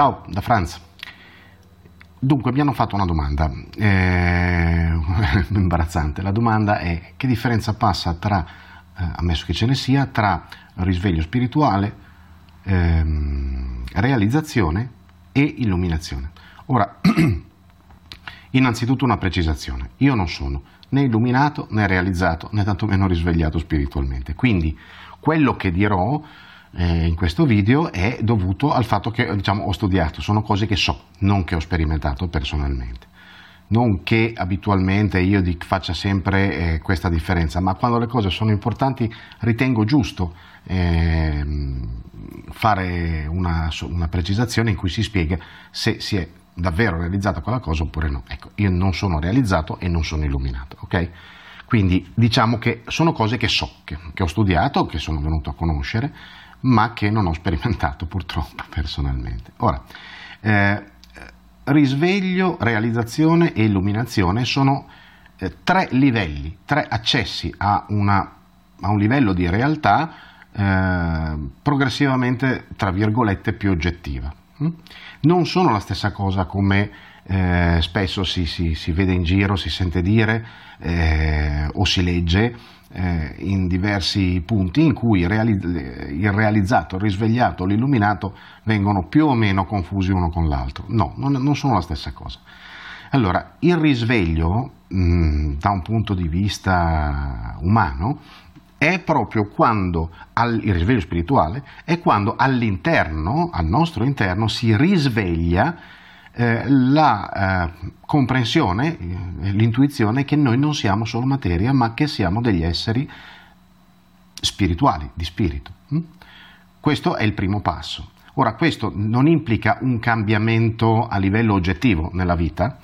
Ciao, da Franz. Dunque, mi hanno fatto una domanda eh, imbarazzante. La domanda è che differenza passa tra, eh, ammesso che ce ne sia, tra risveglio spirituale, ehm, realizzazione e illuminazione. Ora, innanzitutto una precisazione. Io non sono né illuminato né realizzato né tantomeno risvegliato spiritualmente. Quindi quello che dirò eh, in questo video è dovuto al fatto che diciamo, ho studiato, sono cose che so, non che ho sperimentato personalmente. Non che abitualmente io faccia sempre eh, questa differenza, ma quando le cose sono importanti ritengo giusto eh, fare una, una precisazione in cui si spiega se si è davvero realizzata quella cosa oppure no. Ecco, io non sono realizzato e non sono illuminato, ok? Quindi diciamo che sono cose che so, che, che ho studiato, che sono venuto a conoscere, ma che non ho sperimentato purtroppo personalmente. Ora, eh, risveglio, realizzazione e illuminazione sono eh, tre livelli, tre accessi a, una, a un livello di realtà eh, progressivamente, tra virgolette, più oggettiva. Mm? Non sono la stessa cosa come eh, spesso si, si, si, vede in giro, si sente dire eh, o si legge eh, in diversi punti in cui il realizzato, il risvegliato, l'illuminato vengono più o meno confusi uno con l'altro. No, non, non sono la stessa cosa. Allora, il risveglio mh, da un punto di vista umano è proprio quando il risveglio spirituale è quando all'interno, al nostro interno, si risveglia eh, la eh, comprensione, eh, l'intuizione che noi non siamo solo materia, ma che siamo degli esseri spirituali, di spirito. Hm? Questo è il primo passo. Ora, questo non implica un cambiamento a livello oggettivo nella vita,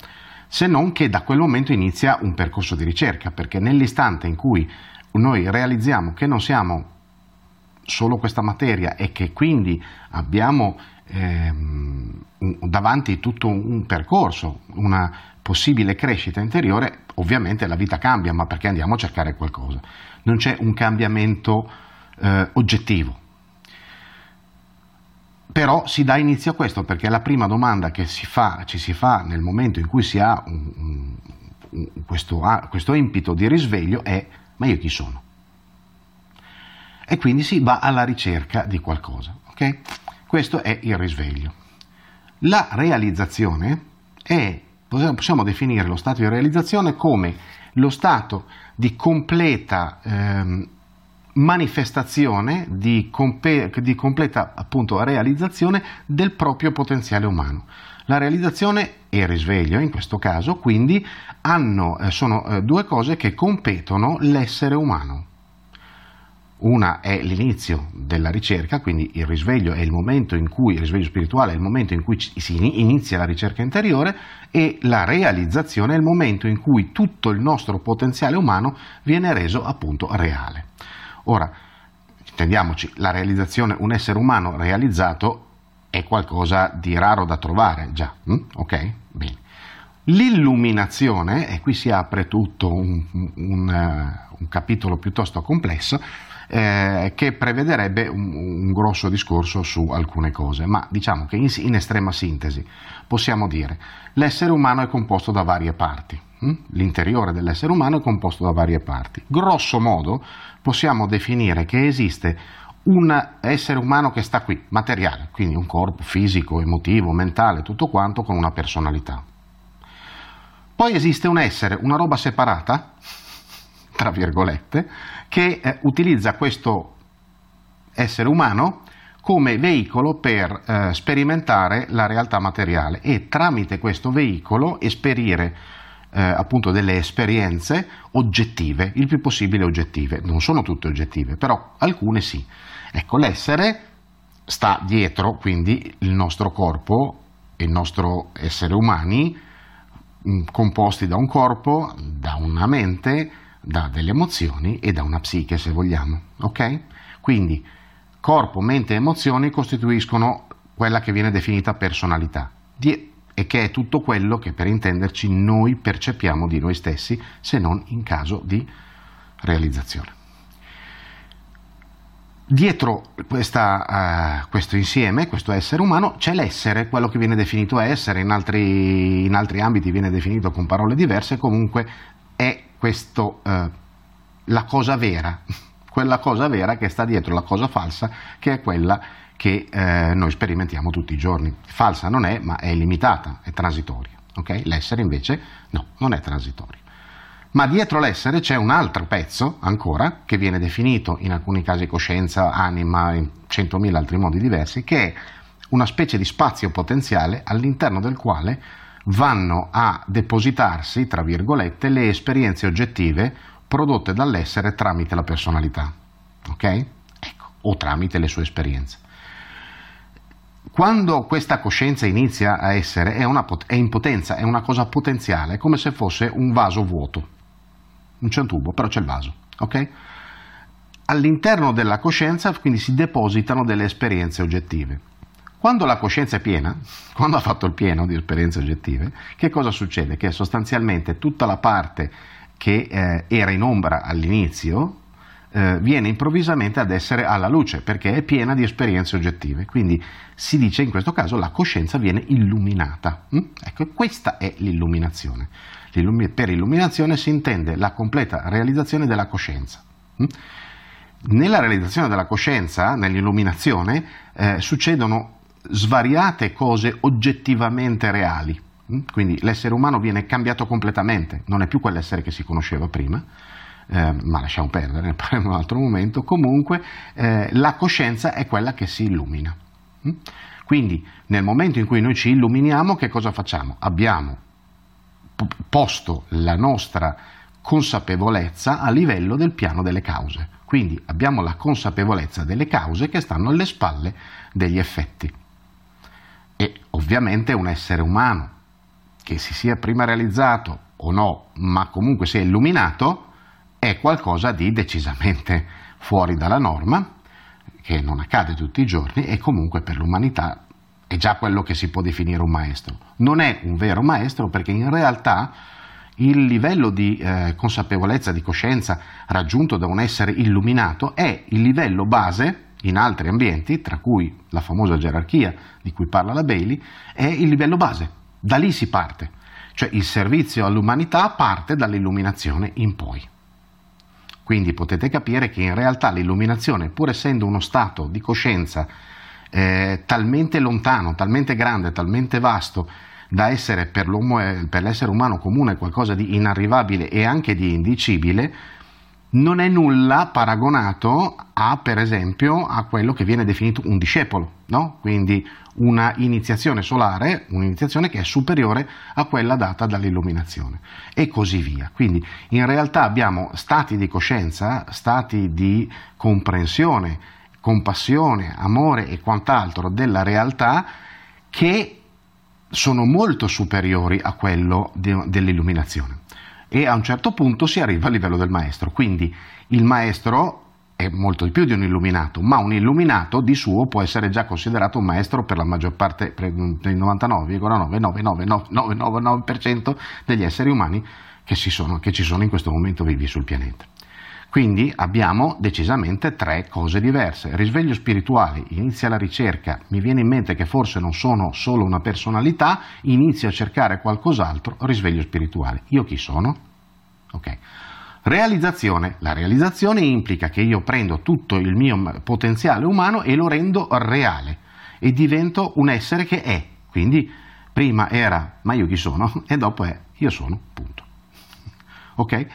se non che da quel momento inizia un percorso di ricerca, perché nell'istante in cui noi realizziamo che non siamo solo questa materia e che quindi abbiamo ehm, davanti tutto un percorso, una possibile crescita interiore, ovviamente la vita cambia, ma perché andiamo a cercare qualcosa. Non c'è un cambiamento eh, oggettivo. Però si dà inizio a questo perché la prima domanda che si fa, ci si fa nel momento in cui si ha un, un, questo, questo impito di risveglio è ma io chi sono? E quindi si va alla ricerca di qualcosa. Okay? Questo è il risveglio. La realizzazione è, possiamo definire lo stato di realizzazione come lo stato di completa eh, manifestazione, di, compe- di completa appunto, realizzazione del proprio potenziale umano. La realizzazione e il risveglio, in questo caso, quindi hanno, eh, sono eh, due cose che competono l'essere umano. Una è l'inizio della ricerca, quindi il risveglio è il momento in cui, il risveglio spirituale è il momento in cui si inizia la ricerca interiore e la realizzazione è il momento in cui tutto il nostro potenziale umano viene reso appunto reale. Ora, intendiamoci, la realizzazione, un essere umano realizzato è qualcosa di raro da trovare già, hm? ok? Bene. L'illuminazione, e qui si apre tutto un, un, uh, un capitolo piuttosto complesso, eh, che prevederebbe un, un, grosso discorso su alcune cose, ma diciamo che in, in estrema sintesi possiamo dire l'essere umano è composto da varie parti, hm? l'interiore dell'essere umano è composto da varie parti. Grosso modo possiamo definire che esiste un essere umano che sta qui, materiale, quindi un corpo fisico, emotivo, mentale, tutto quanto con una personalità. Poi esiste un essere, una roba separata, tra virgolette, che eh, utilizza questo essere umano come veicolo per eh, sperimentare la realtà materiale e tramite questo veicolo esperire eh, appunto delle esperienze oggettive, il più possibile oggettive. Non sono tutte oggettive, però alcune sì. Ecco, l'essere sta dietro, quindi il nostro corpo, il nostro essere umani, mm, composti da un corpo, da una mente, da delle emozioni e da una psiche, se vogliamo. Ok? Quindi corpo, mente e emozioni costituiscono quella che viene definita personalità e che è tutto quello che per intenderci noi percepiamo di noi stessi, se non in caso di realizzazione. Dietro questa, uh, questo insieme, questo essere umano, c'è l'essere, quello che viene definito essere, in altri, in altri ambiti viene definito con parole diverse, comunque questo, uh, la cosa vera, quella cosa vera che sta dietro la cosa falsa, che è quella che uh, noi sperimentiamo tutti i giorni. Falsa non è, ma è limitata, è transitoria. Okay? L'essere invece no, non è transitorio ma dietro l'essere c'è un altro pezzo ancora, che viene definito in alcuni casi coscienza, anima, in centomila altri modi diversi, che è una specie di spazio potenziale all'interno del quale vanno a depositarsi, tra virgolette, le esperienze oggettive prodotte dall'essere tramite la personalità, ok? Ecco, o tramite le sue esperienze. Quando questa coscienza inizia a essere, è, una, è in potenza, è una cosa potenziale, è come se fosse un vaso vuoto non c'è un tubo, però c'è il vaso, ok? All'interno della coscienza quindi si depositano delle esperienze oggettive. Quando la coscienza è piena, quando ha fatto il pieno di esperienze oggettive, che cosa succede? Che sostanzialmente tutta la parte che eh, era in ombra all'inizio eh, viene improvvisamente ad essere alla luce perché è piena di esperienze oggettive. Quindi si dice in questo caso la coscienza viene illuminata. Mm? Ecco, questa è l'illuminazione. Per illuminazione si intende la completa realizzazione della coscienza. Mm? Nella realizzazione della coscienza, nell'illuminazione, eh, succedono svariate cose oggettivamente reali. Mm? Quindi l'essere umano viene cambiato completamente, non è più quell'essere che si conosceva prima, eh, ma lasciamo perdere, ne parliamo in un altro momento. Comunque eh, la coscienza è quella che si illumina. Mm? Quindi nel momento in cui noi ci illuminiamo, che cosa facciamo? Abbiamo posto la nostra consapevolezza a livello del piano delle cause. Quindi abbiamo la consapevolezza delle cause che stanno alle spalle degli effetti. E ovviamente un essere umano che si sia prima realizzato o no, ma comunque sia illuminato, è qualcosa di decisamente fuori dalla norma, che non accade tutti i giorni e comunque per l'umanità è già quello che si può definire un maestro. Non è un vero maestro perché in realtà il livello di eh, consapevolezza, di coscienza raggiunto da un essere illuminato è il livello base in altri ambienti, tra cui la famosa gerarchia di cui parla la Bailey, è il livello base. Da lì si parte. Cioè il servizio all'umanità parte dall'illuminazione in poi. Quindi potete capire che in realtà l'illuminazione, pur essendo uno stato di coscienza eh, talmente lontano, talmente grande, talmente vasto da essere per, per l'essere umano comune qualcosa di inarrivabile e anche di indicibile, non è nulla paragonato a, per esempio, a quello che viene definito un discepolo, no? quindi una iniziazione solare, un'iniziazione che è superiore a quella data dall'illuminazione e così via. Quindi in realtà abbiamo stati di coscienza, stati di comprensione, compassione, amore e quant'altro della realtà che sono molto superiori a quello de- dell'illuminazione. E a un certo punto si arriva a livello del maestro. Quindi il maestro è molto di più di un illuminato, ma un illuminato di suo può essere già considerato un maestro per la maggior parte, per il 99,99999% degli esseri umani che, sono, che ci sono in questo momento vivi sul pianeta. Quindi abbiamo decisamente tre cose diverse. Risveglio spirituale, inizia la ricerca, mi viene in mente che forse non sono solo una personalità, inizio a cercare qualcos'altro, risveglio spirituale. Io chi sono? Ok. Realizzazione. La realizzazione implica che io prendo tutto il mio potenziale umano e lo rendo reale e divento un essere che è. Quindi prima era ma io chi sono e dopo è io sono, punto. Ok?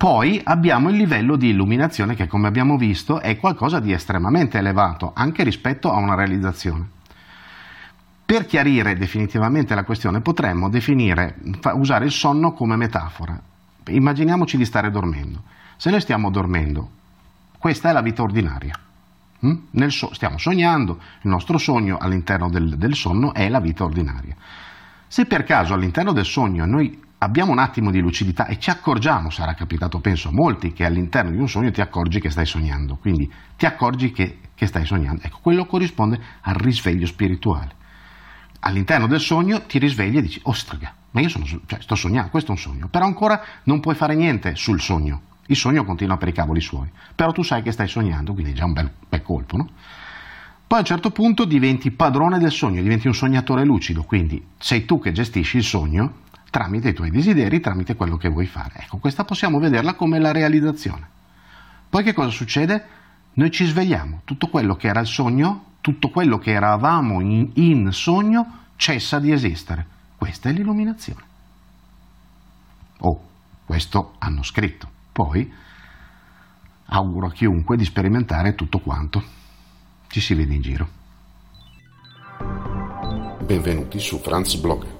Poi abbiamo il livello di illuminazione che come abbiamo visto è qualcosa di estremamente elevato anche rispetto a una realizzazione. Per chiarire definitivamente la questione potremmo definire, usare il sonno come metafora. Immaginiamoci di stare dormendo. Se noi stiamo dormendo, questa è la vita ordinaria. Mm? So- stiamo sognando, il nostro sogno all'interno del, del sonno è la vita ordinaria. Se per caso all'interno del sogno noi abbiamo un attimo di lucidità e ci accorgiamo, sarà capitato penso a molti, che all'interno di un sogno ti accorgi che stai sognando, quindi ti accorgi che, che stai sognando. Ecco, quello corrisponde al risveglio spirituale. All'interno del sogno ti risvegli e dici, ostraga, ma io sono, cioè, sto sognando, questo è un sogno, però ancora non puoi fare niente sul sogno. Il sogno continua per i cavoli suoi, però tu sai che stai sognando, quindi è già un bel, bel colpo. No? Poi a un certo punto diventi padrone del sogno, diventi un sognatore lucido, quindi sei tu che gestisci il sogno tramite i tuoi desideri, tramite quello che vuoi fare. Ecco, questa possiamo vederla come la realizzazione. Poi che cosa succede? Noi ci svegliamo, tutto quello che era il sogno, tutto quello che eravamo in, in sogno cessa di esistere. Questa è l'illuminazione. Oh, questo hanno scritto. Poi auguro a chiunque di sperimentare tutto quanto. Ci si vede in giro. Benvenuti su Franz Blog,